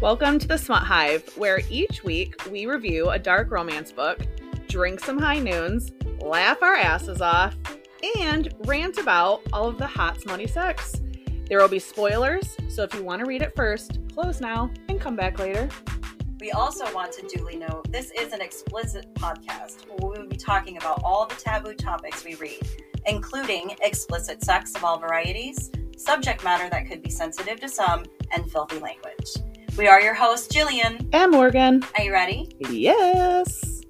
Welcome to the Smut Hive, where each week we review a dark romance book, drink some high noons, laugh our asses off, and rant about all of the hot, smutty sex. There will be spoilers, so if you want to read it first, close now and come back later. We also want to duly note this is an explicit podcast where we will be talking about all the taboo topics we read, including explicit sex of all varieties, subject matter that could be sensitive to some, and filthy language. We are your hosts, Jillian. And Morgan. Are you ready? Yes.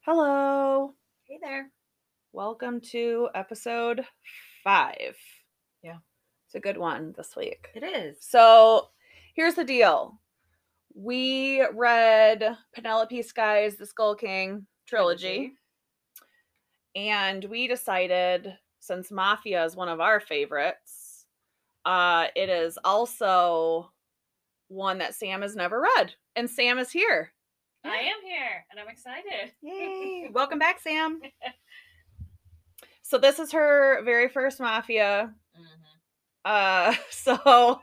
Hello. Hey there. Welcome to episode five. Yeah. It's a good one this week. It is. So here's the deal. We read Penelope Sky's The Skull King trilogy, and we decided since Mafia is one of our favorites, uh, it is also one that Sam has never read. And Sam is here. I am here and I'm excited. Yay. Welcome back, Sam. So this is her very first Mafia. Mm-hmm. Uh, so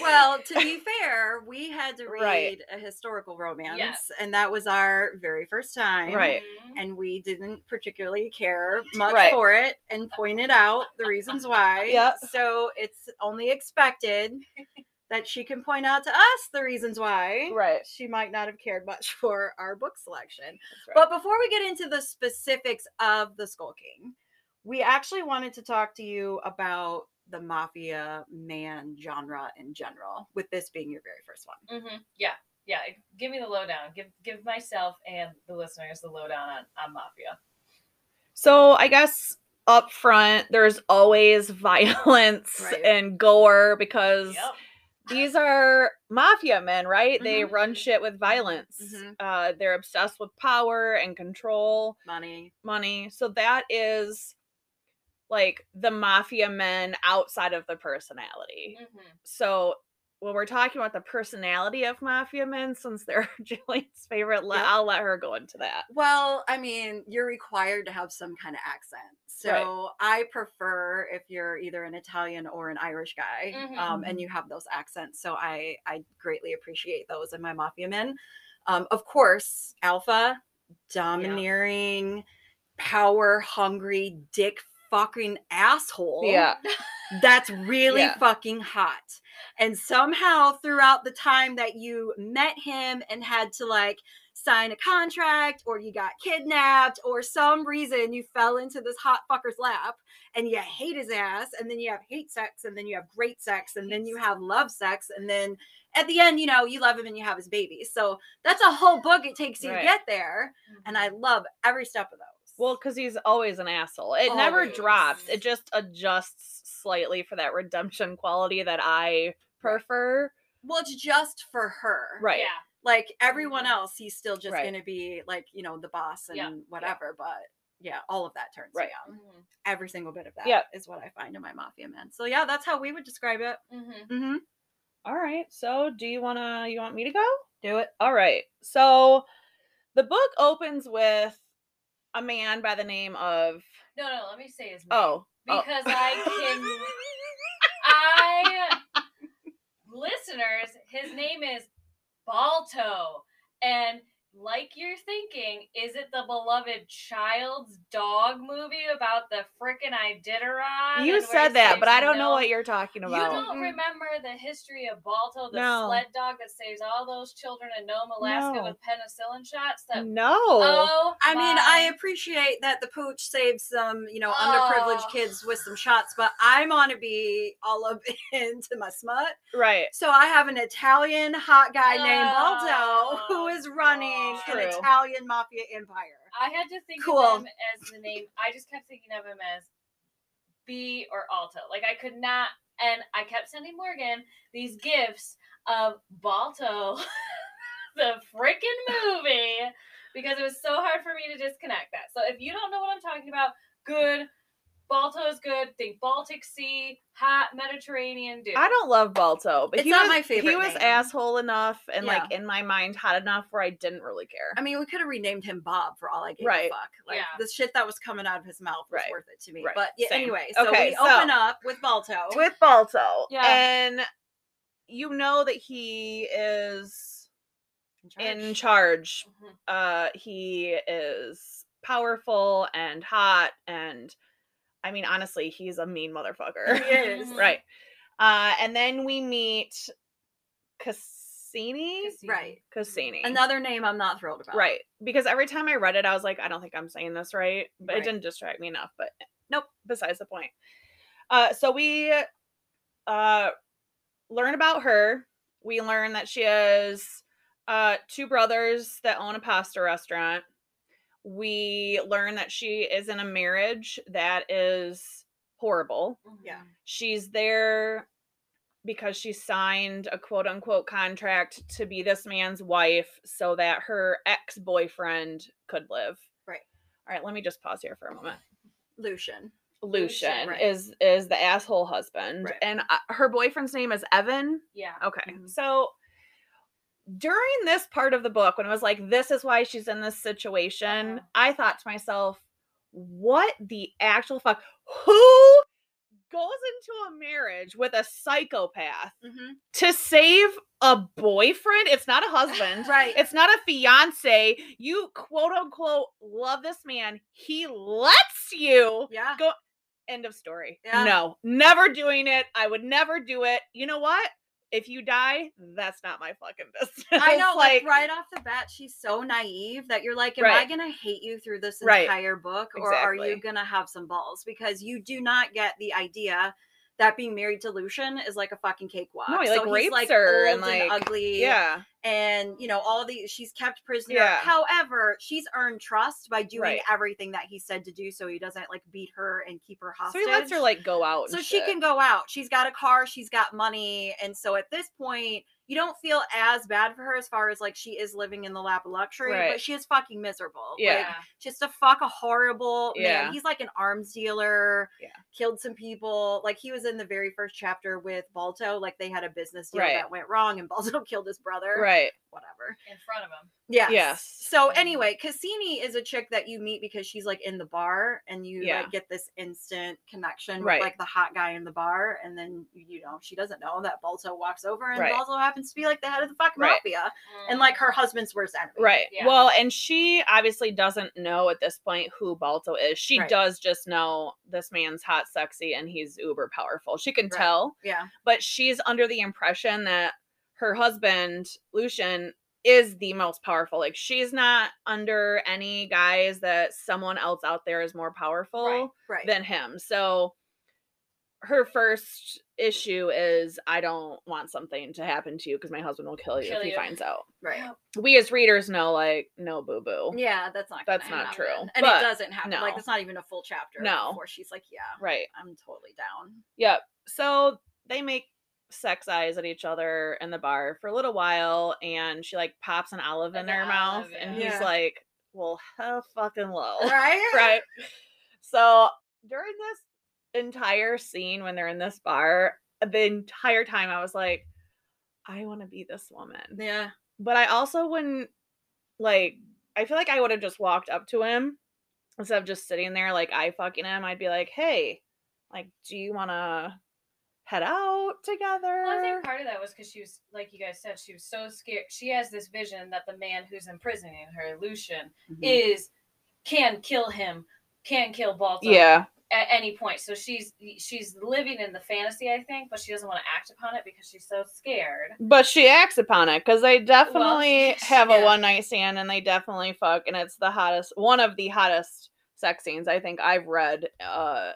Well, to be fair, we had to read Right. a historical romance, Yes. and that was our very first time. Right. Mm-hmm. And we didn't particularly care much Right. for it and pointed out the reasons why. Yep. So it's only expected that she can point out to us the reasons why. right. She might not have cared much for our book selection. Right. But before we get into the specifics of the Skull King, we actually wanted to talk to you about the mafia man genre in general, with this being your very first one. hmm Yeah, yeah. Give me the lowdown. Give give myself and the listeners the lowdown on, on Mafia. So I guess up front, there's always violence Right. and gore because Yep. these are mafia men, right? They Mhm. run shit with violence. Mhm. Uh, they're obsessed with power and control, Money. money. So that is like the mafia men outside of the personality. hmm So when we're talking about the personality of mafia men, since they're Jillian's favorite, let, Yep. I'll let her go into that. Well, I mean, you're required to have some kind of accent. So Right. I prefer if you're either an Italian or an Irish guy, Mhm. um, and you have those accents. So I I greatly appreciate those in my mafia men. Um, of course, alpha, domineering, power hungry, dick fucking asshole. Yeah. That's really Yeah. fucking hot. And somehow throughout the time that you met him and had to like sign a contract or you got kidnapped or some reason you fell into this hot fucker's lap and you hate his ass and then you have hate sex and then you have great sex and then you have love sex and then at the end you know you love him and you have his baby. So that's a whole book it takes you Right. to get there and mm-hmm. I love every step of those. Well, because he's always an asshole. It never drops. It just adjusts slightly for that redemption quality that I prefer. well it's just for her. Right. Yeah. like everyone Mhm. else he's still just Right. going to be like you know the boss and Yeah, yeah. whatever but yeah all of that turns Right. me on hmm every single bit of that is Yep. what i find in my mafia men so yeah that's how we would describe it hmm mm-hmm. All right. So, do you want to you want me to go? do it All right. So, the book opens with a man by the name of No, no. Let me say his name. Oh. oh. because I can. I listeners, his name is Balto, and like you're thinking, is it the beloved child's dog movie about the frickin' Iditarod? You said that, but I don't know what you're talking about. You don't Mm. remember the history of Balto, the No. sled dog that saves all those children in Nome, Alaska No. with penicillin shots? That no. oh, i mean i appreciate that the pooch saves some you know underprivileged Oh. kids with some shots but i'm on to be all up into my smut right. so i have an italian hot guy named balto Oh, who is running God. An True. italian mafia empire I had to think Cool. of him as the name. I just kept thinking of him as B or Alto. Like I could not, and I kept sending Morgan these gifts of Balto, the freaking movie, because it was so hard for me to disconnect that. So if you don't know what I'm talking about, good Balto is good. Think Baltic Sea, hot Mediterranean dude. I don't love Balto, but It's he not was, my favorite He was name. asshole enough and like in my mind hot enough where I didn't really care. I mean, we could have renamed him Bob for all I gave Right. a fuck. Like Yeah. the shit that was coming out of his mouth was Right. worth it to me. Right. But yeah, Same. anyway, so Okay, we so- open up with Balto. With Balto, Yeah. and you know that he is in charge. Mhm. Uh, he is powerful and hot, and I mean, honestly, he's a mean motherfucker. He is. Right. Uh, and then we meet Cassini. Cassini. Right. Cassini. Another name I'm not thrilled about. Right. Because every time I read it, I was like, I don't think I'm saying this right. But Right. it didn't distract me enough. But Nope. Besides the point. Uh so we uh learn about her. We learn that she has uh two brothers that own a pasta restaurant. We learn that she is in a marriage that is horrible. Yeah. she's there because she signed a quote unquote contract to be this man's wife so that her ex boyfriend could live. Right. All right, let me just pause here for a moment. Lucian. Lucian right. is is the asshole husband, Right. and uh, her boyfriend's name is Evan. Yeah. Okay, Mhm. so during this part of the book, when it was like, "This is why she's in this situation," Uh-huh. I thought to myself, "What the actual fuck? Who goes into a marriage with a psychopath Mm-hmm. to save a boyfriend? It's not a husband." Right. It's not a fiance. You quote unquote love this man. He lets you yeah. go end of story. Yeah. No, never doing it. I would never do it. You know what? If you die, that's not my fucking business. I know, like, like, right off the bat, she's so naive that you're like, am I gonna hate you through this Right. entire book, or are you gonna have some balls? Because you do not get the idea that being married to Lucian is like a fucking cakewalk. No, he, like, so he's rapes like her old and, like- ugly, yeah, and you know all the she's kept prisoner. Yeah. However, she's earned trust by doing Right. everything that he said to do, so he doesn't like beat her and keep her hostage so he lets her like go out, so she shit. can go out. She's got a car, she's got money, and so at this point, you don't feel as bad for her as far as like she is living in the lap of luxury, Right. but she is fucking miserable. Yeah. Like, just to fuck a horrible Yeah. man. He's like an arms dealer. Yeah. Killed some people. Like he was in the very first chapter with Balto. Like they had a business deal Right. that went wrong, and Balto killed his brother. right. Whatever. In front of him. Yes. Yes. So Mhm. anyway, Cassini is a chick that you meet because she's like in the bar and you Yeah. like get this instant connection Right. with like the hot guy in the bar and then you know she doesn't know that Balto walks over and Right. Balto happens to be like the head of the fucking Right. mafia and like her husband's worst enemy. Right. Yeah. Well, and she obviously doesn't know at this point who Balto is. She Right. does just know this man's hot, sexy, and he's uber powerful. She can Right. tell, Yeah. but she's under the impression that her husband, Lucian, is the most powerful. Like she's not under any guise that someone else out there is more powerful Right. than him. So her first issue is I don't want something to happen to you because my husband will kill you Kill if he you. finds out. right. We as readers know like no boo boo. Yeah, that's not That's not happen. true, And but it doesn't happen. No. Like no. it's not even a full chapter No. before she's like, Yeah, Right. I'm totally down. Yep. So they make sex eyes at each other in the bar for a little while and she like pops an olive in Like her an mouth olive, and he's Yeah. like, Well, hell fucking low. Right? right. So during this entire scene when they're in this bar, the entire time I was like, I want to be this woman. Yeah. But I also wouldn't like I feel like I would have just walked up to him instead of just sitting there like I fucking him. I'd be like, hey, like, do you wanna head out together? Well, I think part of that was because she was, like you guys said, she was so scared. She has this vision that the man who's imprisoning her, Lucian, Mm-hmm. is can kill him, can kill Balto yeah. at any point. So she's she's living in the fantasy, I think, but she doesn't want to act upon it because she's so scared. But she acts upon it because they definitely she- have a one night stand and they definitely fuck and it's the hottest one of the hottest sex scenes I think I've read uh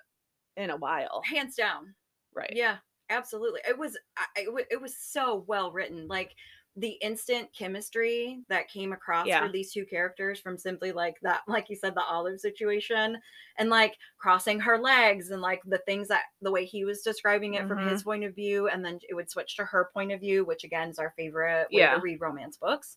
in a while. Hands down. Right. Yeah, absolutely. It was I- it, wa- it was so well written. Like the instant chemistry that came across Yeah. for these two characters from simply like that, like you said, the olive situation, and like crossing her legs and like the things that the way he was describing it from Mhm. his point of view, and then it would switch to her point of view, which again is our favorite way Yeah. to read romance books.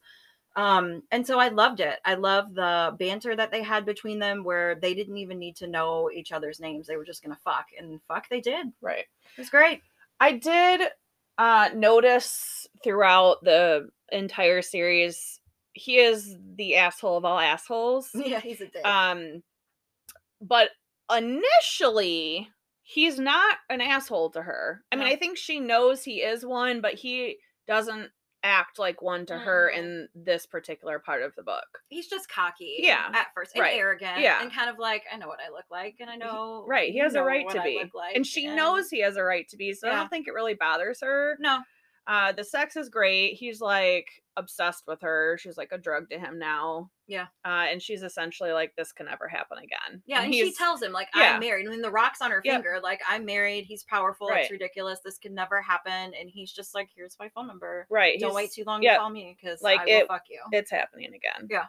Um, and so I loved it. I love the banter that they had between them where they didn't even need to know each other's names. They were just gonna fuck. And fuck they did. Right. It was great. I did uh notice throughout the entire series he is the asshole of all assholes. Yeah, he's a dick. Um but initially he's not an asshole to her. I mean, I think she knows he is one, but he doesn't act like one to her Mhm. in this particular part of the book. he's just cocky. Yeah, At first. And right, arrogant. yeah. And kind of like, I know what I look like and I know Right, he has a right to be. like, and she and- knows he has a right to be, so I don't think it really bothers her. No. Uh the sex is great. He's like obsessed with her. She's like a drug to him now. Yeah. Uh and she's essentially like this can never happen again. Yeah, and she tells him like yeah. I'm married. I mean, the rock's on her Yep. finger. Like I'm married. He's powerful. Right. It's ridiculous. This can never happen. And he's just like, here's my phone number. right. Don't he's- wait too long yeah, to call me because like, I will it- fuck you. It's happening again. Yeah.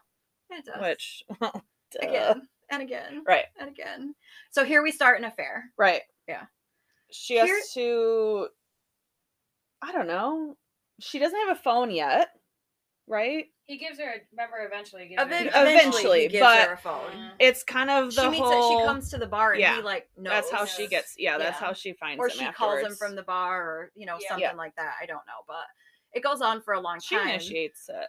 It does. Which well, again and again Right. and again. So here we start an affair. Right. Yeah. She has Here- to I don't know. She doesn't have a phone yet. Right? He gives her. A, remember, eventually, he gives her. Eventually, Eventually, he gives but- her a phone. Mhm. It's kind of the she meets whole it. She comes to the bar and Yeah. he like knows. That's how she gets yeah, that's Yeah. how she finds or him she calls him from the bar or you know Yeah. something Yeah. like that. I don't know, but it goes on for a long she time. She initiates it.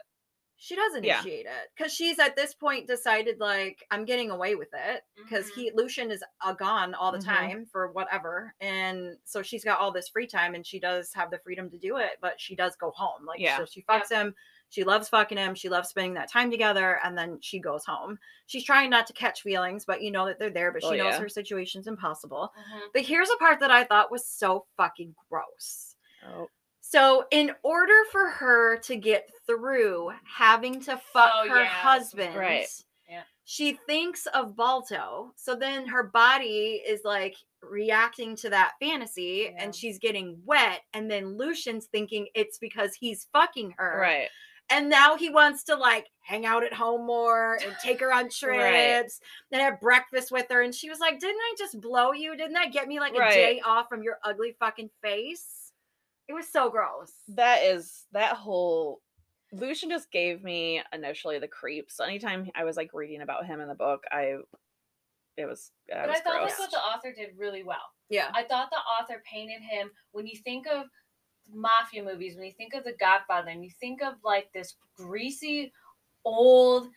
She does Yeah. initiate it because she's at this point decided like I'm getting away with it because Mhm. he Lucian is uh, gone all the Mhm. time for whatever, and so she's got all this free time and she does have the freedom to do it, but she does go home. Like Yeah. so she fucks him. She loves fucking him. She loves spending that time together, and then she goes home. She's trying not to catch feelings, but you know that they're there. But she Oh, knows yeah. her situation's impossible. Mhm. But here's a part that I thought was so fucking gross. Oh. So, in order for her to get through having to fuck Oh, her yeah. husband, Right. Yeah. she thinks of Balto. So then her body is like reacting to that fantasy Yeah. and she's getting wet. And then Lucian's thinking it's because he's fucking her. Right. And now he wants to like hang out at home more and take her on trips and have breakfast with her. And she was like, Didn't I just blow you? Didn't that get me like a day off from your ugly fucking face? It was so gross. That is that whole Lucian just gave me initially the creeps. Anytime I was like reading about him in the book, I it was that But was I thought gross. that's what the author did really well. Yeah. I thought the author painted him when you think of mafia movies, when you think of The Godfather, and you think of like this greasy old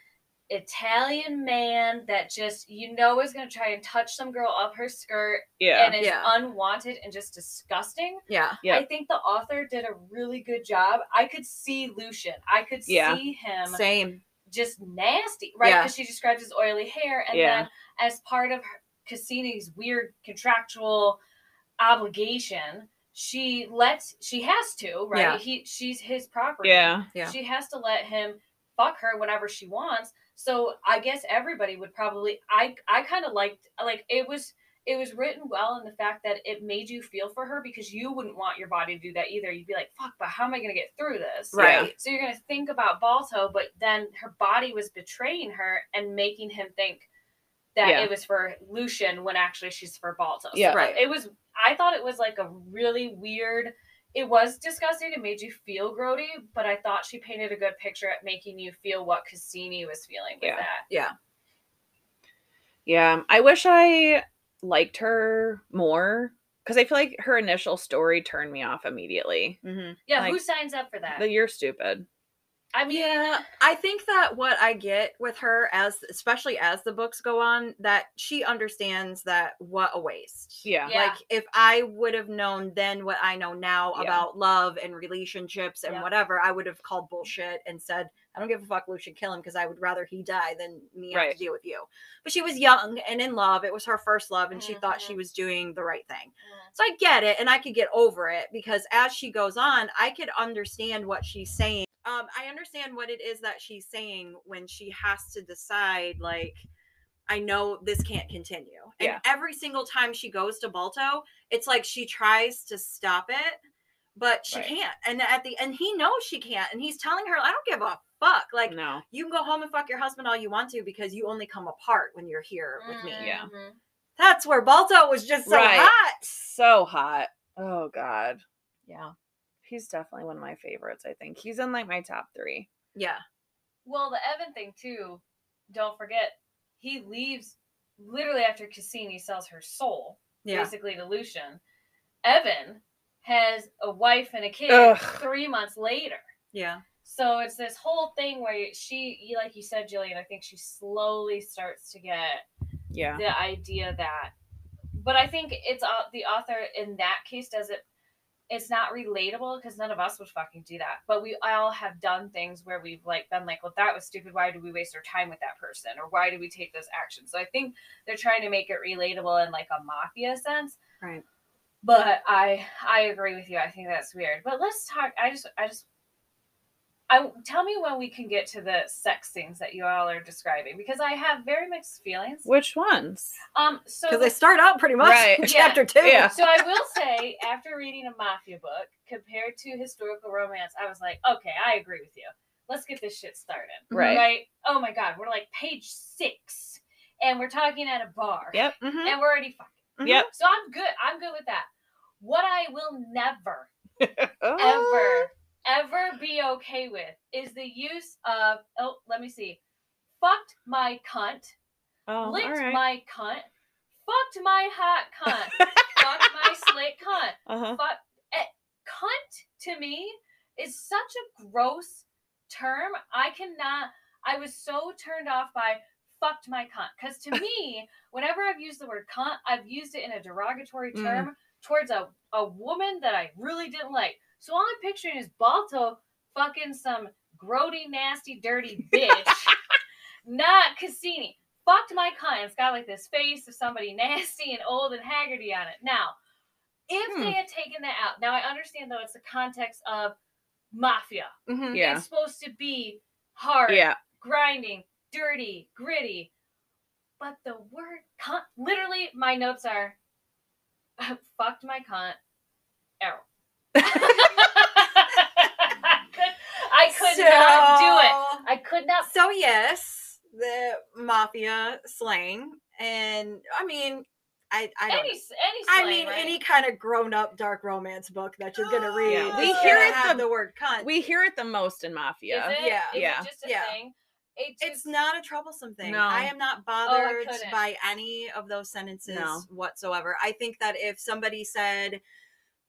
Italian man that just you know is going to try and touch some girl up her skirt yeah. and is Yeah. unwanted and just disgusting. Yeah. Yeah. I think the author did a really good job. I could see Lucian. I could Yeah. see him Same. just nasty, right? Yeah. Because she describes his oily hair, and Yeah. then as part of her, Cassini's weird contractual obligation, she lets she has to, right? Yeah. He she's his property. Yeah. Yeah. She has to let him fuck her whenever she wants. So I guess everybody would probably I I kind of liked like it was it was written well in the fact that it made you feel for her because you wouldn't want your body to do that either. You'd be like, fuck, but how am I gonna get through this? Right. So you're gonna think about Balto, but then her body was betraying her and making him think that Yeah. it was for Lucian when actually she's for Balto. So Yeah. Right. It was. I thought it was like a really weird. It was disgusting. It made you feel grody, but I thought she painted a good picture at making you feel what Cassini was feeling with Yeah. that. Yeah. Yeah. I wish I liked her more because I feel like her initial story turned me off immediately. Mm-hmm. Yeah, Like, who signs up for that? The you're stupid. I mean, Yeah, I think that what I get with her as especially as the books go on that she understands that what a waste. Yeah. Yeah. Like if I would have known then what I know now Yeah. about love and relationships and Yeah. whatever, I would have called bullshit and said, I don't give a fuck, Lucian, kill him because I would rather he die than me have to deal with you. But she was young and in love. It was her first love and she thought she Mhm. was doing the right thing. Mm. So I get it and I could get over it because as she goes on, I could understand what she's saying. Um, I understand what it is that she's saying when she has to decide, like, I know this can't continue. And Yeah. every single time she goes to Balto, it's like she tries to stop it, but she Right. can't. And at the and he knows she can't. And he's telling her, I don't give a fuck. Like no. you can go home and fuck your husband all you want to because you only come apart when you're here with me. Yeah. Mhm. That's where Balto was just so Right. hot. So hot. Oh God. Yeah. He's definitely one of my favorites, I think. He's in like my top three. Yeah. Well, the Evan thing too. Don't forget, he leaves literally after Cassini sells her soul, Yeah. basically to Lucian. Evan has a wife and a kid Ugh. three months later. Yeah. So it's this whole thing where she, like you said, Jillian, I think she slowly starts to get Yeah. the idea that but i think it's uh, the author in that case does it it's not relatable because none of us would fucking do that. But we all have done things where we've like been like well that was stupid. Why did we waste our time with that person? Or why did we take those actions? so i think they're trying to make it relatable in like a mafia sense. Right. but i i agree with you. I think that's weird. But let's talk i just i just I tell me when we can get to the sex things that you all are describing because I have very mixed feelings. Which ones? Um, so Because they start out pretty much Right. in Yeah. chapter two. Yeah. so I will say, after reading a mafia book compared to historical romance, I was like, okay, I agree with you. Let's get this shit started. Right. Right? Oh my god, we're like page six, and we're talking at a bar. Yep. Mhm. And we're already fucking. Yep. So I'm good. I'm good with that. What I will never, Oh. ever, ever be okay with is the use of. Oh, let me see. Fucked my cunt. Oh, licked right. my cunt. Fucked my hot cunt. fucked my slick cunt uh-huh. but eh, cunt to me is such a gross term. I cannot. I was so turned off by fucked my cunt because to me, whenever I've used the word cunt, I've used it in a derogatory Mm. term towards a, a woman that I really didn't like. So all I'm picturing is Balto fucking some grody, nasty, dirty bitch, not Cassini. Fucked my cunt. It's got like this face of somebody nasty and old and haggardy on it. Now, if Hmm. they had taken that out, now I understand though it's the context of mafia. Mhm. Yeah. It's supposed to be hard, Yeah. grinding, dirty, gritty. But the word cunt, literally, my notes are fucked my cunt, arrow. I could not do it. I could not. So yes, the mafia slang, and I mean, I I don't. Any, know. any I mean, right? any kind of grown-up dark romance book that you're gonna oh, read. Yeah. We hear it have the- the word cunt. We hear it the most in Is Mafia. it? Yeah. Is Yeah. it just a Yeah. thing? It it's not a troublesome thing. No. I am not oh, bothered couldn't. by any of those sentences No. whatsoever. I think that if somebody said,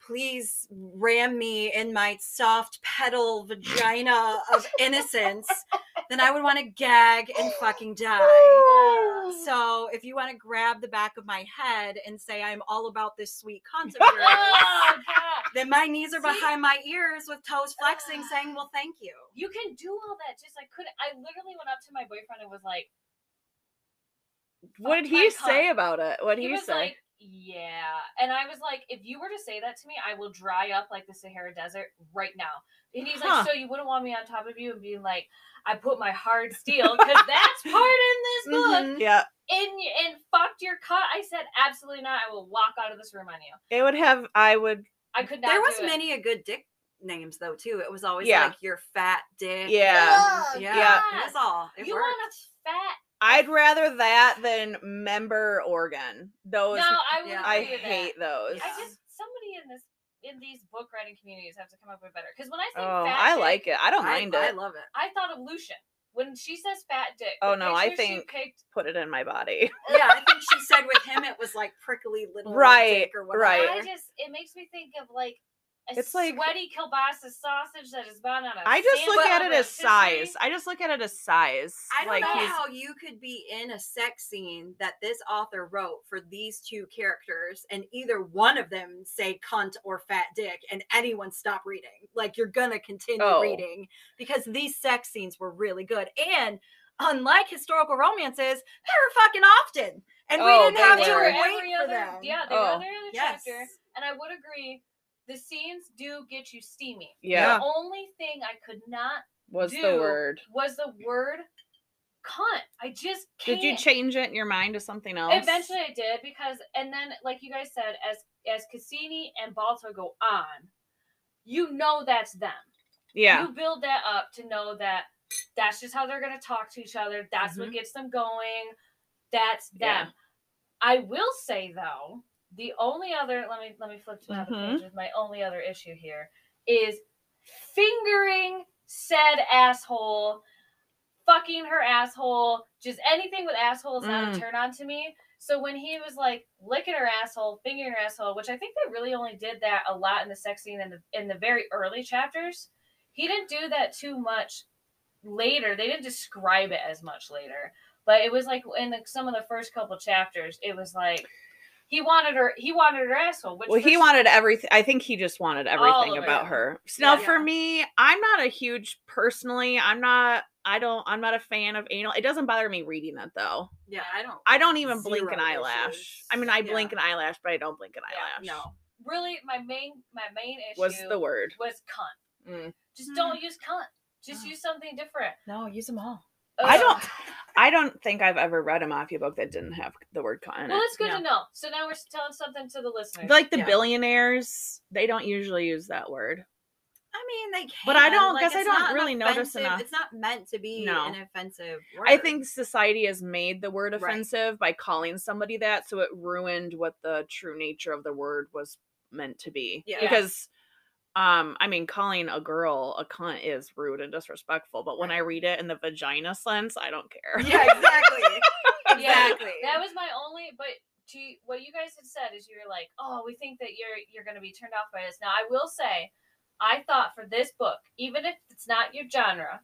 please ram me in my soft petal vagina of innocence, then I would want to gag and fucking die. So if you want to grab the back of my head and say I'm all about this sweet cunt of Oh, then my knees are See? behind my ears with toes flexing, saying, "Well, thank you." You can do all that. Just I couldn't. I literally went up to my boyfriend and was like, What did he cunt. say about it? What did he he, was say? like, yeah. And I was like, if you were to say that to me, I will dry up like the Sahara Desert right now. And he's Huh. like, so you wouldn't want me on top of you and being like, I put my hard steel because that's part in this book. Mhm. yeah. In and fucked your cut. I said, absolutely not. I will walk out of this room on you. It would have I would I could not. There was do it. many a good dick names though too. It was always Yeah. like your fat dick. Yeah. and- Ugh, yeah. God. It all. It you worked. want a fat? I'd rather that than member organ. Those No, I would yeah. I agree with that. hate those. I just somebody in this in these book writing communities have to come up with better. Because when I say Oh, fat I dick, like it. I don't mind I it. I love it. I thought of Lucian when she says fat dick. Oh, no, I picture she think- picked- Put it in my body. Yeah, I think she said with him it was like prickly little Right, dick or whatever. right. I just it makes me think of like a It's like- sweaty kielbasa sausage that is bound on a. I just look at it as size. I just look at it as size. I don't like know he's how you could be in a sex scene that this author wrote for these two characters and either one of them say cunt or fat dick and anyone stop reading. Like you're gonna continue Oh. reading because these sex scenes were really good. And unlike historical romances, they were fucking often. And we Oh, didn't have to They wait every for other, them. Yeah, they were Oh. every other Yes. chapter, and I would agree. The scenes do get you steamy. yeah, The only thing I could not was the word. was the word cunt. I just can't. Did you change it in your mind to something else? Eventually, I did because, and then, like you guys said, as as Cassini and Balto go on, you know that's them. Yeah. You build that up to know that that's just how they're going to talk to each other. That's what Mhm. gets them going. That's them. Yeah. I will say though, the only other let me let me flip to another Mhm. page with my only other issue here is fingering said asshole fucking her asshole. Just anything with asshole is not a Mm. turn on to me. So when he was like licking her asshole, fingering her asshole, which I think they really only did that a lot in the sex scene in the in the very early chapters, he didn't do that too much later. They didn't describe it as much later, but it was like in the, some of the first couple chapters, it was like he wanted her. He wanted her asshole. Which Well, he wanted everything. I think he just wanted everything about it. her. So now, Yeah. for me, I'm not a huge personally. I'm not. I don't. I'm not a fan of anal. It doesn't bother me reading it though. Yeah, I don't. I don't even blink an eyelash. issues. I mean, I Yeah. blink an eyelash, but I don't blink an Yeah, eyelash. No. really my main my main issue was the word. was cunt. Mm. Just Mm. don't use cunt. Just Oh. use something different. No, use them all. Ugh. I don't. I don't think I've ever read a mafia book that didn't have the word cunt in Well, it. that's good Yeah. to know. So now we're telling something to the listeners. Like the Yeah. billionaires, they don't usually use that word. I mean, they can. But I don't- like, guess I don't not an really notice enough. It's not meant to be No. an offensive word. I think society has made the word Right. offensive by calling somebody that, so it ruined what the true nature of the word was meant to be. Yeah. Because, um, I mean, calling a girl a cunt is rude and disrespectful, but when I read it in the vagina sense, I don't care. Yeah, exactly. Yeah, exactly. that was my only. But to what you guys had said is you were like, oh, we think that you're you're going to be turned off by this. Now I will say, I thought for this book, even if it's not your genre,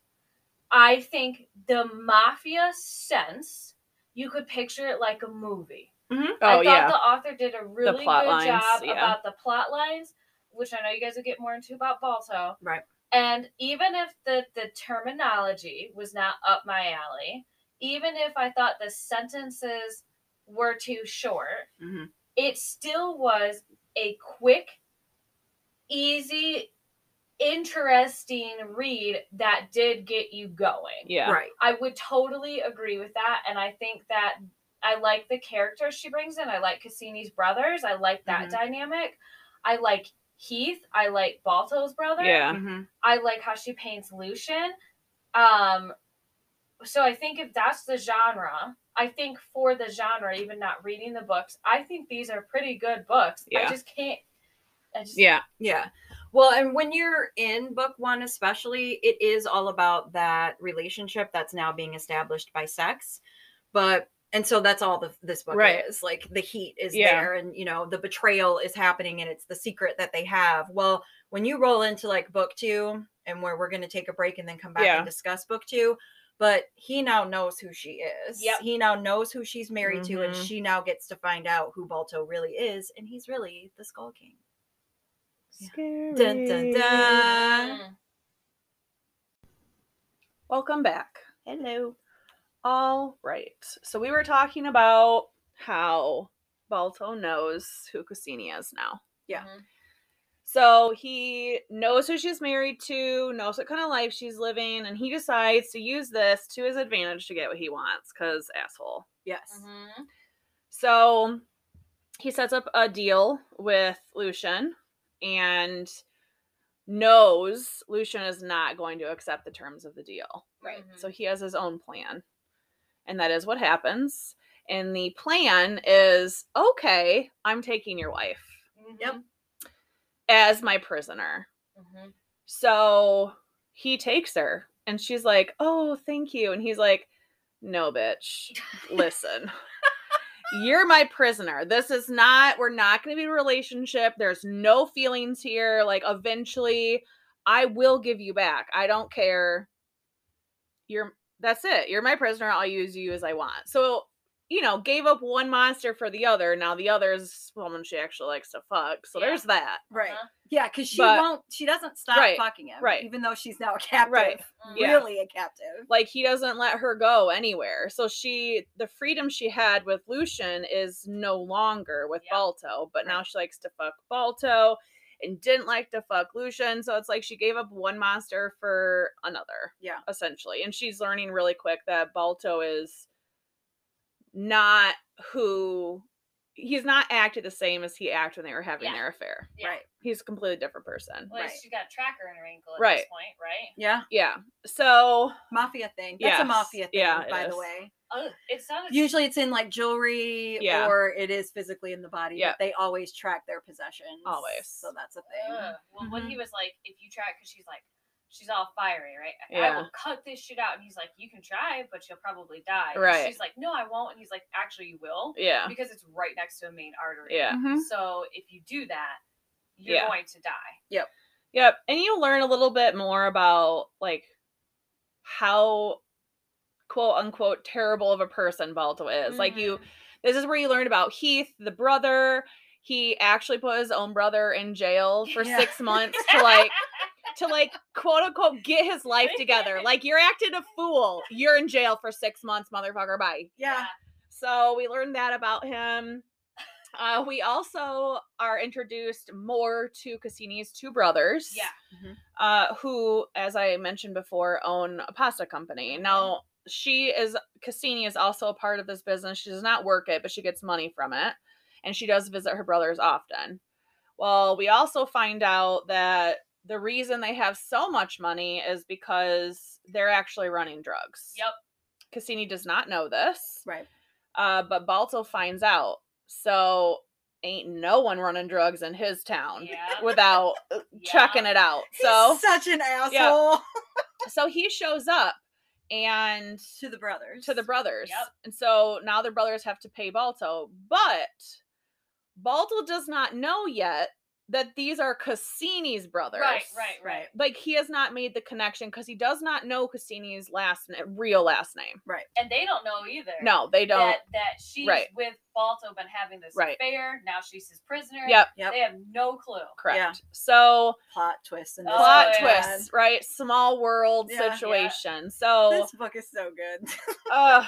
I think the mafia sense you could picture it like a movie. Oh I thought yeah. the author did a really good lines, job yeah. about the plot lines, which I know you guys will get more into about Balto. Right. And even if the the terminology was not up my alley, even if I thought the sentences were too short, Mhm. it still was a quick, easy, interesting read that did get you going. yeah. Right. I would totally agree with that. And I think that I like the characters she brings in. I like Cassini's brothers. I like that Mhm. dynamic. I like Heath. I like Balto's brother. Yeah. Mhm. I like how she paints Lucian. Um, so I think if that's the genre, I think for the genre, even not reading the books, I think these are pretty good books. I just can't. I just Yeah. Yeah. Well, and when you're in book one, especially, it is all about that relationship that's now being established by sex. But and so that's all the, this book Right. is like the heat is Yeah. there and you know the betrayal is happening and it's the secret that they have well when you roll into like book two and where we're going to take a break and then come back Yeah. and discuss book two but he now knows who she is Yeah, he now knows who she's married to and Mhm. she now gets to find out who balto really is and he's really the skull king Dun, dun, Scary. dun. Mm. Welcome back. hello All right. So we were talking about how Balto knows who Cassini is now. Yeah. Mhm. So he knows who she's married to, knows what kind of life she's living, and he decides to use this to his advantage to get what he wants, because asshole. yes Mhm. So he sets up a deal with Lucian and knows Lucian is not going to accept the terms of the deal. Right. So he has his own plan. And that is what happens. And the plan is okay, I'm taking your wife Yep. Mhm. as my prisoner. Mhm. So he takes her and she's like, oh, thank you. And he's like, no, bitch, listen. You're my prisoner. This is not, we're not going to be in a relationship. There's no feelings here. Like, eventually, I will give you back. I don't care. You're, that's it. You're my prisoner. I'll use you as I want. So, you know, gave up one monster for the other. Now the other is someone she actually likes to fuck. So Yeah. there's that. Right. Uh-huh. Yeah, because she But- won't. She doesn't stop Right, fucking him, right. Even though she's now a captive, Right, yeah. really a captive. like he doesn't let her go anywhere. So she the freedom she had with Lucian is no longer with Yep. Balto, but now she likes to fuck Balto and didn't like to fuck Lucian. So it's like she gave up one monster for another. Yeah. Essentially. And she's learning really quick that Balto is not who he's not acted the same as he acted when they were having Yeah. their affair. Yeah. Right. He's a completely different person. Well, Right. she's got a tracker in her ankle at Right. this point, right? Yeah, Yeah. So mafia thing. That's a mafia thing, yeah, it by the way. Oh, it sounded Usually it's in like jewelry Yeah. or it is physically in the body. Yeah. But they always track their possessions. Always. So that's a thing. Ugh. Well, when mm-hmm. he was like, if you track, because she's like, she's all fiery, right? I will cut this shit out. And he's like, you can try, but you'll probably die. And Right. She's like, no, I won't. And he's like, actually, you will Yeah. because it's right next to a main artery. Yeah. Mhm. So if you do that, you're Yeah. going to die. Yep. Yep. And you learn a little bit more about like how quote unquote terrible of a person Balto is. Like you Mhm. this is where you learn about Heath, the brother. He actually put his own brother in jail for Yeah. six months to like to like quote unquote get his life together. Like you're acting a fool. You're in jail for six months, motherfucker. Bye. Yeah. So we learned that about him. Uh, we also are introduced more to Cassini's two brothers. Yeah. Uh, who, as I mentioned before, own a pasta company. Now, she is Cassini is also a part of this business. She does not work it, but she gets money from it, and she does visit her brothers often. Well, we also find out that the reason they have so much money is because they're actually running drugs. Yep. Cassini does not know this Right. uh, but Balto finds out. So ain't no one running drugs in his town Yeah. without uh, checking it out. He's So such an asshole so he shows up and to the brothers. to the brothers. Yep. And so now the brothers have to pay Balto, but Balto does not know yet that these are Cassini's brothers. Right, right, right. Right. Like he has not made the connection because he does not know Cassini's last na- real last name. Right. And they don't know either. No, they don't. That, that she's Right. with Balto been having this Right. affair. Now she's his prisoner. Yep. Yep. They have no clue. Correct. Yeah. So plot twist and this Oh, plot yeah. man. twists, right? Small world Yeah. Yeah. situation. So, This book is so good uh,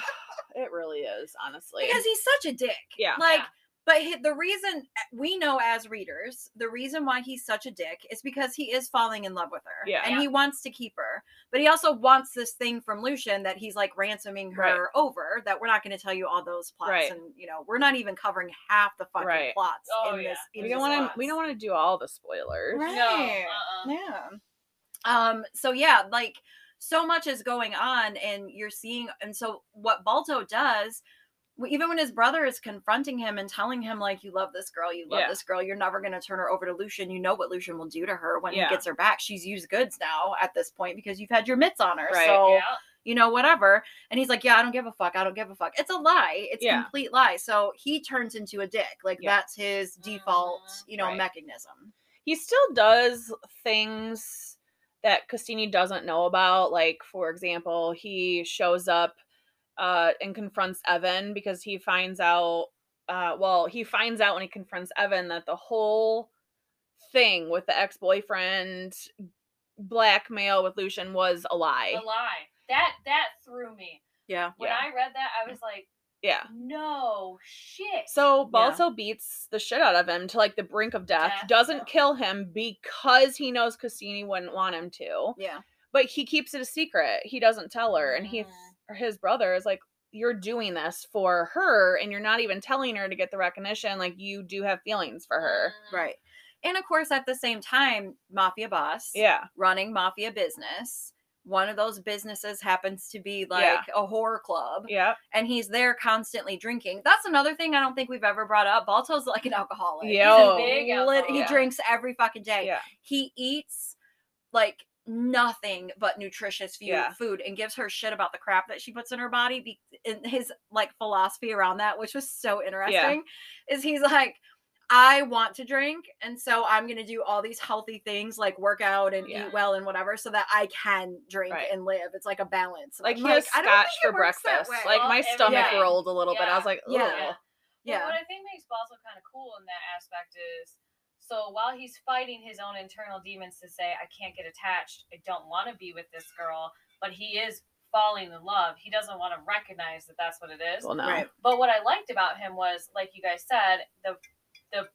it really is, honestly. because he's such a dick. yeah, Like, Yeah. But he, the reason eh, we know as readers, the reason why he's such a dick is because he is falling in love with her. Yeah. And Yeah. he wants to keep her. But he also wants this thing from Lucian that he's like ransoming her Right. over, that we're not going to tell you all those plots. Right. And, you know, we're not even covering half the fucking Right. plots Oh, in yeah. this. in we don't want book. to. We don't want to do all the spoilers. Right. No. Uh-uh. Yeah. Um, so yeah, like so much is going on, and you're seeing, and so what Balto does, w- even when his brother is confronting him and telling him, like, you love this girl, you love Yeah. this girl, you're never gonna turn her over to Lucian, you know what Lucian will do to her when Yeah. he gets her back. She's used goods now at this point because you've had your mitts on her. Right. So Yeah. you know, whatever. And he's like, Yeah, I don't give a fuck. I don't give a fuck. It's a lie. It's complete lie. So he turns into a dick. Like that's his default, Mhm. you know, Right. mechanism. He still does things that Cassini doesn't know about. Like, for example, he shows up uh, and confronts Evan because he finds out. Uh, well, he finds out when he confronts Evan that the whole thing with the ex-boyfriend blackmail with Lucian was a lie. The lie. That that threw me. Yeah. When Yeah. I read that, I was like, Yeah. no shit. So Balto beats the shit out of him to like the brink of death. Death, Doesn't yeah. kill him because he knows Cassini wouldn't want him to. Yeah. But he keeps it a secret. He doesn't tell her, and he, Mhm. Or his brother, is like, "You're doing this for her, and you're not even telling her to get the recognition. Like you do have feelings for her." Right. And of course, at the same time, mafia boss, Yeah. running mafia business. One of those businesses happens to be like Yeah. a horror club, Yeah. and he's there constantly drinking. That's another thing I don't think we've ever brought up. Balto's like an alcoholic. He's a Big lit- he alcoholic. drinks every fucking day. Yeah. He eats like nothing but nutritious fu- Yeah. food and gives her shit about the crap that she puts in her body. Be- and his like philosophy around that, which was so interesting, is he's like, I want to drink, and so I'm gonna do all these healthy things like work out and Yeah. eat well and whatever, so that I can drink Right. and live. It's like a balance. Like I'm he has I don't scotch think for it works that breakfast. Like Well, my stomach day. rolled a little bit. I was Yeah. like, Yeah. Ugh. Yeah. Yeah. But what I think makes Balto kind of cool in that aspect is so while he's fighting his own internal demons to say, I can't get attached, I don't want to be with this girl, but he is falling in love, he doesn't want to recognize that that's what it is. Well, no. Right. But what I liked about him was, like you guys said, the the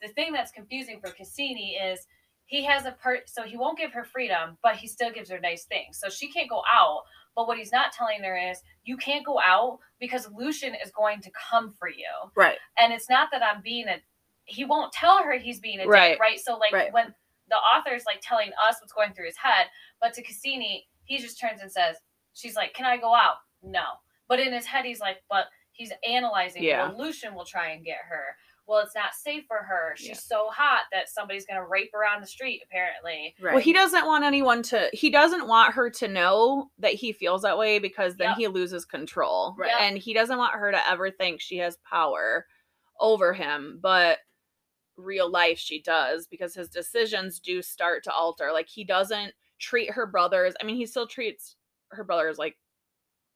the thing that's confusing for Cassini is he has a part, so he won't give her freedom, but he still gives her nice things. So she can't go out. But what he's not telling her is, you can't go out because Lucian is going to come for you. Right. And it's not that I'm being a. He won't tell her he's being a Right. dick, right? So like Right. when the author's like telling us what's going through his head, but to Cassini, he just turns and says, "She's like, can I go out? No." But in his head, he's like, "But." He's analyzing Yeah. what Lucian will try and get her, well, it's not safe for her. She's Yeah. so hot that somebody's gonna rape her on the street. Apparently, Right. Well, he doesn't want anyone to. He doesn't want her to know that he feels that way because then Yep. he loses control, Right. Yep. and he doesn't want her to ever think she has power over him. But real life, she does because his decisions do start to alter. Like he doesn't treat her brothers. I mean, he still treats her brothers like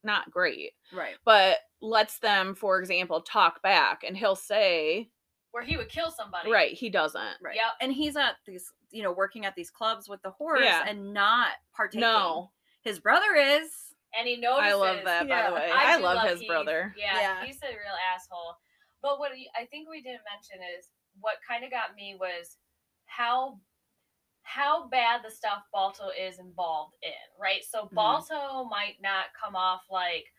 not great, Right. but lets them, for example, talk back, and he'll say, where he would kill somebody. "Right, he doesn't." Right. Yep. And he's at these, you know, working at these clubs with the horse Yeah. and not partaking. No, His brother is. And he notices. I love that. By the way, I, do love, his Heath. brother. Yeah, Yeah. he's a real asshole. But what I think we didn't mention is what kind of got me was how how bad the stuff Balto is involved in, right? So Mhm. Might not come off like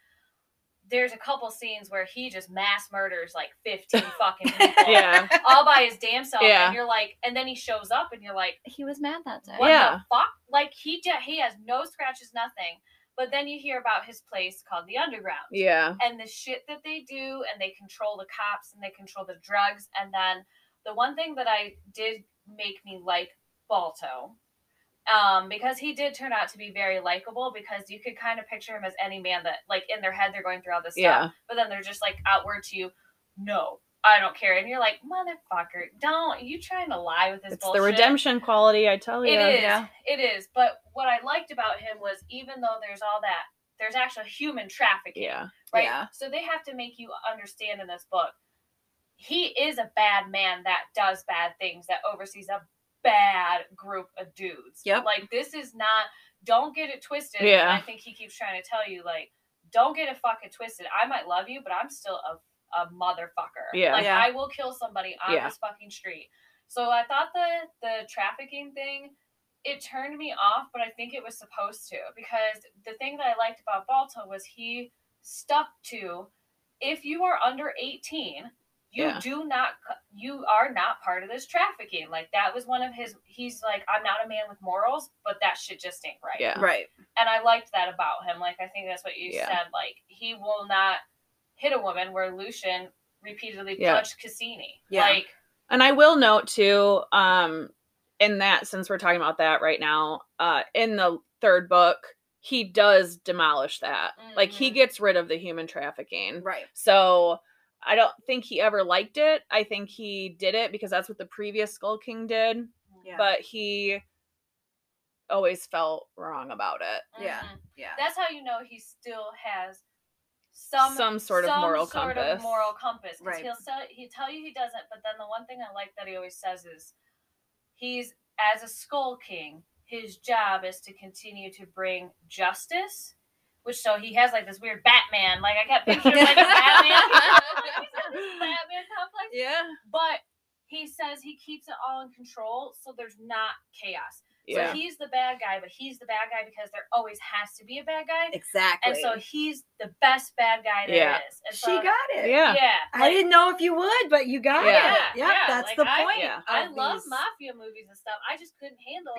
there's a couple scenes where he just mass murders like 15 fucking people Yeah. all by his damn self Yeah. and you're like and then he shows up and you're like He was mad that day. what Yeah. the fuck? Like he just he has no scratches, nothing. But then you hear about his place called the Underground. Yeah. And the shit that they do, and they control the cops and they control the drugs. And then the one thing that I did make me like Balto, um, because he did turn out to be very likable, because you could kind of picture him as any man that, like, in their head, they're going through all this stuff Yeah. but then they're just like outward to you, no, I don't care. And you're like, motherfucker, don't you trying to lie with this It's bullshit? the redemption quality, I tell you. It is. yeah. It is. But what I liked about him was even though there's all that, there's actual human trafficking. Yeah. Right. Yeah. So they have to make you understand in this book, he is a bad man that does bad things, that oversees a bad group of dudes. Yep. Like this is not. Don't get it twisted. Yeah. I think he keeps trying to tell you like, don't get it fucking twisted. I might love you, but I'm still a a motherfucker. Yeah. Like Yeah. I will kill somebody on Yeah. this fucking street. So I thought the the trafficking thing it turned me off, but I think it was supposed to because the thing that I liked about Balto was he stuck to if you are under 18, you Yeah. do not you are not part of this trafficking. Like that was one of his he's like I'm not a man with morals, but that shit just ain't right. Yeah. Right. And I liked that about him. Like I think that's what you Yeah. said like he will not hit a woman where Lucian repeatedly Yeah. punched Cassini. Yeah. Like And I will note too, um, in that since we're talking about that right now, uh, in the third book, he does demolish that. Like he Mhm. gets rid of the human trafficking. Right. So I don't think he ever liked it. I think he did it because that's what the previous Skull King did, Yeah. but he always felt wrong about it. Yeah. mhm. yeah. That's how you know he still has some Some sort of moral sort compass. Of moral compass. 'cause Right. He'll say, he tell you he doesn't, but then the one thing I like that he always says is he's as a skull king, his job is to continue to bring justice. Which so he has like this weird Batman, like I kept picturing like a Batman, He's got this Batman complex. Yeah. But he says he keeps it all in control, so there's not chaos. Yeah. So he's the bad guy, but he's the bad guy because there always has to be a bad guy. exactly. And so he's the best bad guy there is. Yeah. And she got it. yeah. Yeah. I like, didn't know if you would, but you got Yeah. it. Yep, yeah, that's like, the I- point. Yeah. I love mafia movies and stuff. I just couldn't handle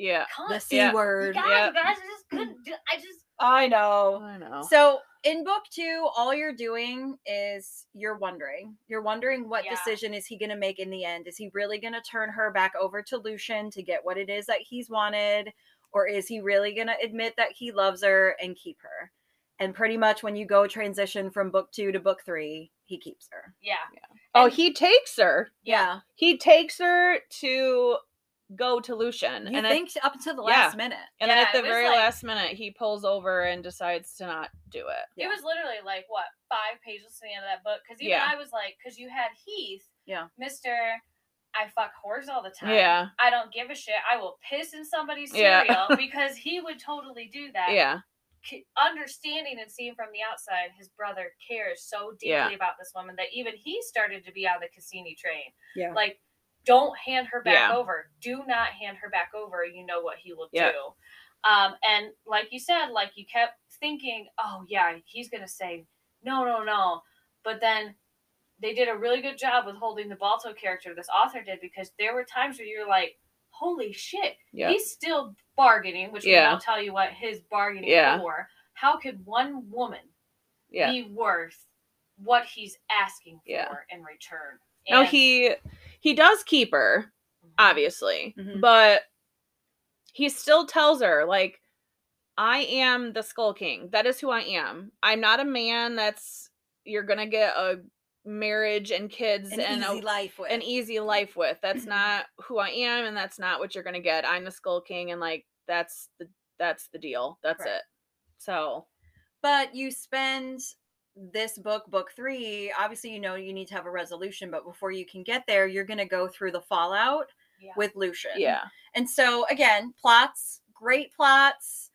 Yeah. cunts. the c Yeah. Word. guys, Yeah. you guys, I just couldn't do. I just I know. I know. So in book two, all you're doing is you're wondering. You're wondering what Yeah. decision is he going to make in the end? Is he really going to turn her back over to Lucian to get what it is that he's wanted? Or is he really going to admit that he loves her and keep her? And pretty much when you go transition from book two to book three, he keeps her. yeah. oh, he takes her. Yeah. He takes her to go to Lucian. You and I- think up until the yeah. last minute. and then at the very like- last minute, he pulls over and decides to not do it. Yeah. It was literally like what five pages to the end of that book because even Yeah. I was like, because you had Heath, Yeah. Mister, I fuck whores all the time. Yeah. I don't give a shit. I will piss in somebody's Yeah. cereal because he would totally do that. Yeah. K- Understanding and seeing from the outside, his brother cares so deeply Yeah. about this woman that even he started to be on the Cassini train. Yeah. Like, don't hand her back Yeah. over. Do not hand her back over. You know what he will Yeah. do. Um, and like you said, like you kept thinking, oh yeah, he's gonna say no, no, no. But then they did a really good job with holding the Balto character. This author did because there were times where you're like, holy shit, Yeah. he's still bargaining, which Yeah. won't tell you what his bargaining Yeah. for. How could one woman Yeah. be worth what he's asking for in return. No, And- he he does keep her, Mhm. obviously, Mhm. but he still tells her like, "I am the Skull King. That is who I am. I'm not a man that's you're gonna get a marriage and kids An and easy a, life with. an easy life with. That's not who I am, and that's not what you're gonna get. I'm the Skull King, and like that's the that's the deal. That's Right. it. So but you spend this book book three obviously you know you need to have a resolution but before you can get there you're going to go through the fallout Yeah. with lucian yeah, and so again plots great plots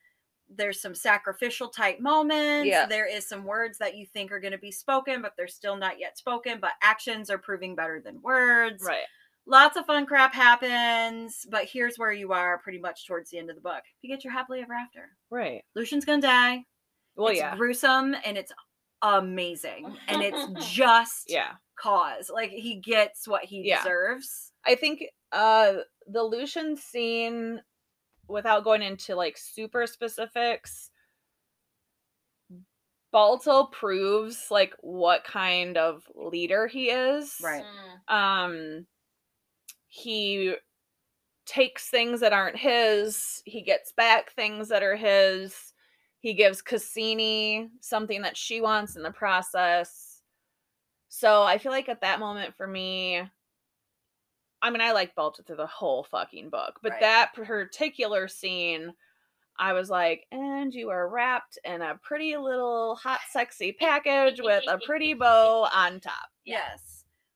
there's some sacrificial type moments Yeah. there is some words that you think are going to be spoken but they're still not yet spoken but actions are proving better than words right. lots of fun crap happens but here's where you are pretty much towards the end of the book you get your happily ever after Right. lucian's gonna die Well, it's yeah. gruesome and it's amazing and it's just Yeah. cause like he gets what he Yeah. deserves I think uh the Lucian scene without going into like super specifics Balto proves like what kind of leader he is. Right. Mm. Um he takes things that aren't his, he gets back things that are his. He gives Cassini something that she wants in the process. So I feel like at that moment for me, I mean, I like Balto through the whole fucking book, but Right. that particular scene, I was like, and you are wrapped in a pretty little hot, sexy package with a pretty bow on top. Yes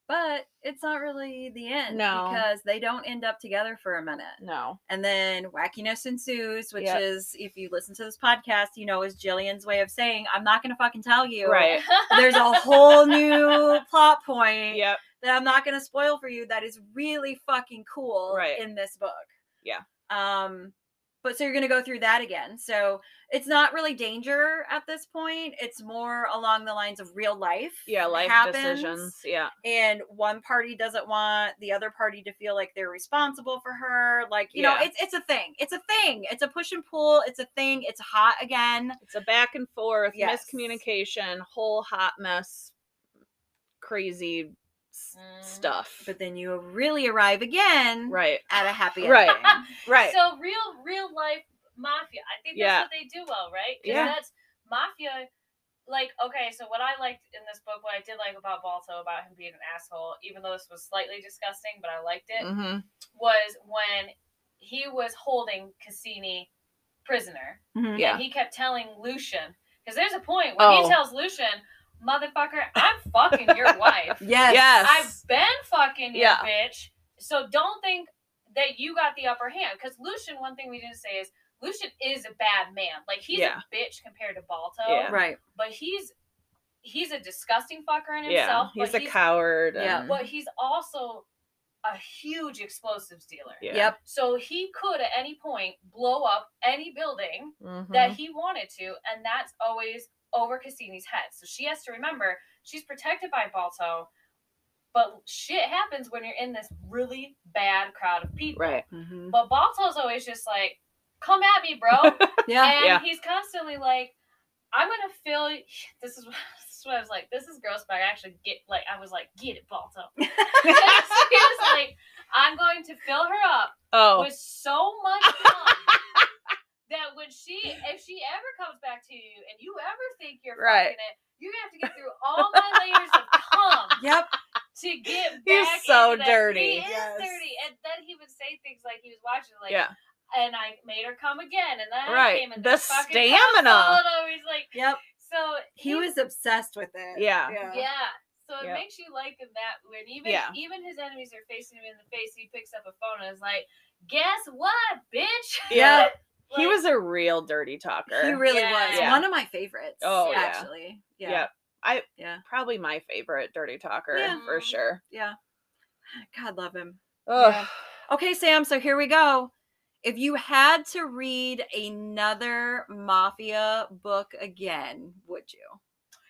but it's not really the end No. because they don't end up together for a minute No. and then wackiness ensues which Yep. is if you listen to this podcast you know is jillian's way of saying i'm not gonna fucking tell you Right. there's a whole new plot point Yep. that I'm not going to spoil for you that is really fucking cool Right. in this book. Yeah. Um but so you're going to go through that again. So it's not really danger at this point. It's more along the lines of real life. Yeah, life happens, decisions. Yeah. And one party doesn't want the other party to feel like they're responsible for her. Like, you know, it's it's a thing. It's a thing. It's a push and pull. It's a thing. It's hot again. It's a back and forth, Yes. miscommunication, whole hot mess, crazy s- Mhm. stuff. But then you really arrive again right. at a happy Right. ending. Right. right. So real, real life mafia. I think that's Yeah. what they do well, right? Yeah. That's mafia. Like, okay, so what I liked in this book, what I did like about Balto, about him being an asshole, even though this was slightly disgusting, but I liked it, hmm was when he was holding Cassini prisoner. Mhm. Yeah. He kept telling Lucian, because there's a point when Oh. he tells Lucian, motherfucker, I'm fucking your wife. Yes. Yes. I've been fucking your Yeah. bitch. So don't think that you got the upper hand. Because Lucian, one thing we didn't say is Lucian is a bad man. Like he's Yeah. a bitch compared to Balto. Yeah. Right. But he's he's a disgusting fucker in Yeah. himself. He's but a coward. Yeah. and- But he's also a huge explosives dealer. yeah. Yep. So he could at any point blow up any building Mhm. that he wanted to, and that's always over Cassini's head. So she has to remember she's protected by Balto, but shit happens when you're in this really bad crowd of people. Right. Mhm. But Balto's always just like, "Come at me, bro," Yeah. and Yeah. he's constantly like, "I'm gonna fill." This is, this is what I was like. This is gross, but I actually get like I was like, "Get it, Balto." he was like, "I'm going to fill her up oh. with so much fun that when she, if she ever comes back to you and you ever think you're Right. fucking it, you're gonna have to get through all my layers of cum Yep. to get back. He's back. so into that. dirty. He is dirty, and then he would say things like he was watching, like, yeah. and I made her come again, and then I Right. came, and The this fucking cum stamina. followed him. He's like, Yep. so He was obsessed with it. Yeah. yeah. So it Yep. makes you like him that when even Yeah. even his enemies are facing him in the face, he picks up a phone and is like, "Guess what, bitch?" Yeah. He was a real dirty talker. He really Yeah. was. Yeah. One of my favorites. Oh, yeah. actually. Yeah. Yeah. I Yeah. probably my favorite dirty talker Yeah. for mm-hmm. sure. Yeah. God love him. Ugh. Yeah. Okay, Sam, so here we go. If you had to read another mafia book again, would you?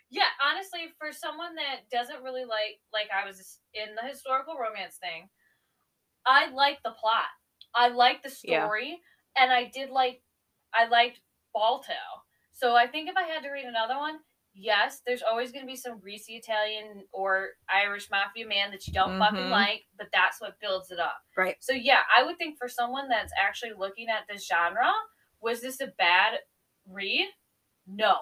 Yeah, honestly, for someone that doesn't really like like I was in the historical romance thing, I like the plot. I like the Yeah. And I did like I liked Balto. So I think if I had to read another one, yes, there's always going to be some greasy Italian or Irish mafia man that you don't fucking Mhm. like, but that's what builds it up. Right. So yeah, I would think for someone that's actually looking at this genre, was this a bad read? No,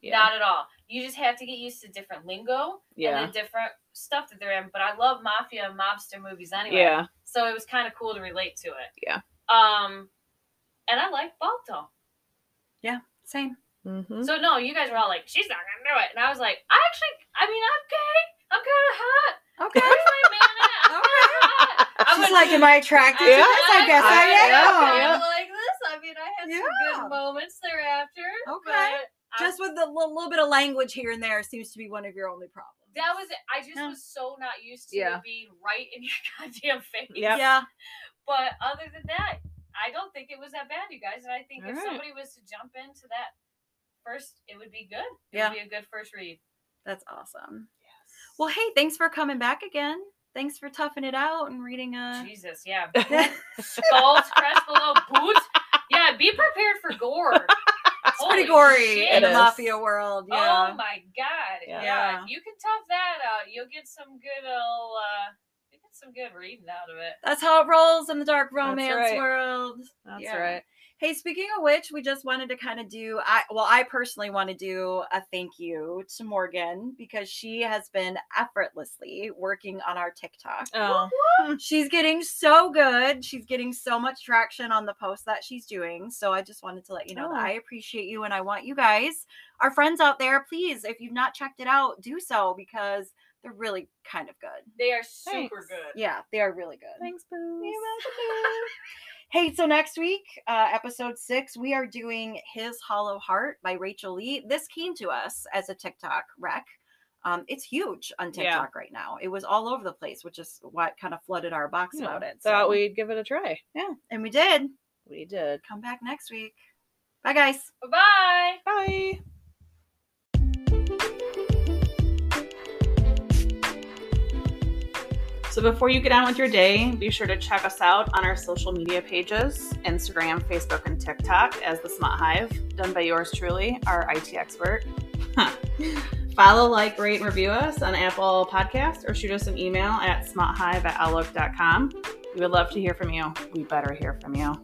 Yeah. not at all. You just have to get used to different lingo yeah. and the different stuff that they're in. But I love mafia and mobster movies anyway. Yeah. So it was kind of cool to relate to it. Yeah. Um, and I like Balto. Yeah, same. Mm-hmm. So no, you guys were all like, "She's not gonna do it," and I was like, "I actually, I mean, I'm gay. I'm kind of hot. Okay. Where's my man at? I'm kinda hot." I She's was like, am I attracted Yeah. to this? I guess I, I- am. yeah, yeah. I'm like this. I mean, I had some Yeah. good moments thereafter. Okay. but I- Just with a little, little bit of language here and there seems to be one of your only problems. that was it. I just Yeah. was so not used to Yeah. being right in your goddamn face. Yep. Yeah. But other than that, I don't think it was that bad, you guys. And I think if Alright. somebody was to jump into that first, it would be good. It Yeah. would be a good first read. That's awesome. Yes. Well, hey, thanks for coming back again. Thanks for toughing it out and reading a. Jesus, yeah. Skulls, crest below, boots. Yeah, be prepared for gore. It's pretty gory It in the mafia world. Yeah. Oh my god. Yeah. Yeah. You can tough that out, you'll get some good old uh some good reading out of it. That's how it rolls in the dark romance right. world. That's Yeah. right. Hey, speaking of which, we just wanted to kind of do I well, I personally want to do a thank you to Morgan because she has been effortlessly working on our TikTok. Oh. She's getting so good. She's getting so much traction on the posts that she's doing. So I just wanted to let you know that Oh. I appreciate you and I want you guys, our friends out there, please, if you've not checked it out, do so because they're really kind of good. They are super Thanks. good. Yeah, they are really good. Thanks, Boo. Hey, so next week, uh, episode six, we are doing His Hollow Heart by Rachel Lee. This came to us as a TikTok rec. Um, it's huge on Yeah. TikTok right now. It was all over the place, which is what kind of flooded our box Yeah, about it. Thought so- we'd give it a try. yeah, and we did. We did. Come back next week. Bye, guys. Bye bye. So before you get on with your day, be sure to check us out on our social media pages Instagram, Facebook, and TikTok as The Smut Hive, done by yours truly, our IT expert. Follow, like, rate, and review us on Apple Podcasts or shoot us an email at smuthive at outlook.com. We would love to hear from you. We better hear from you.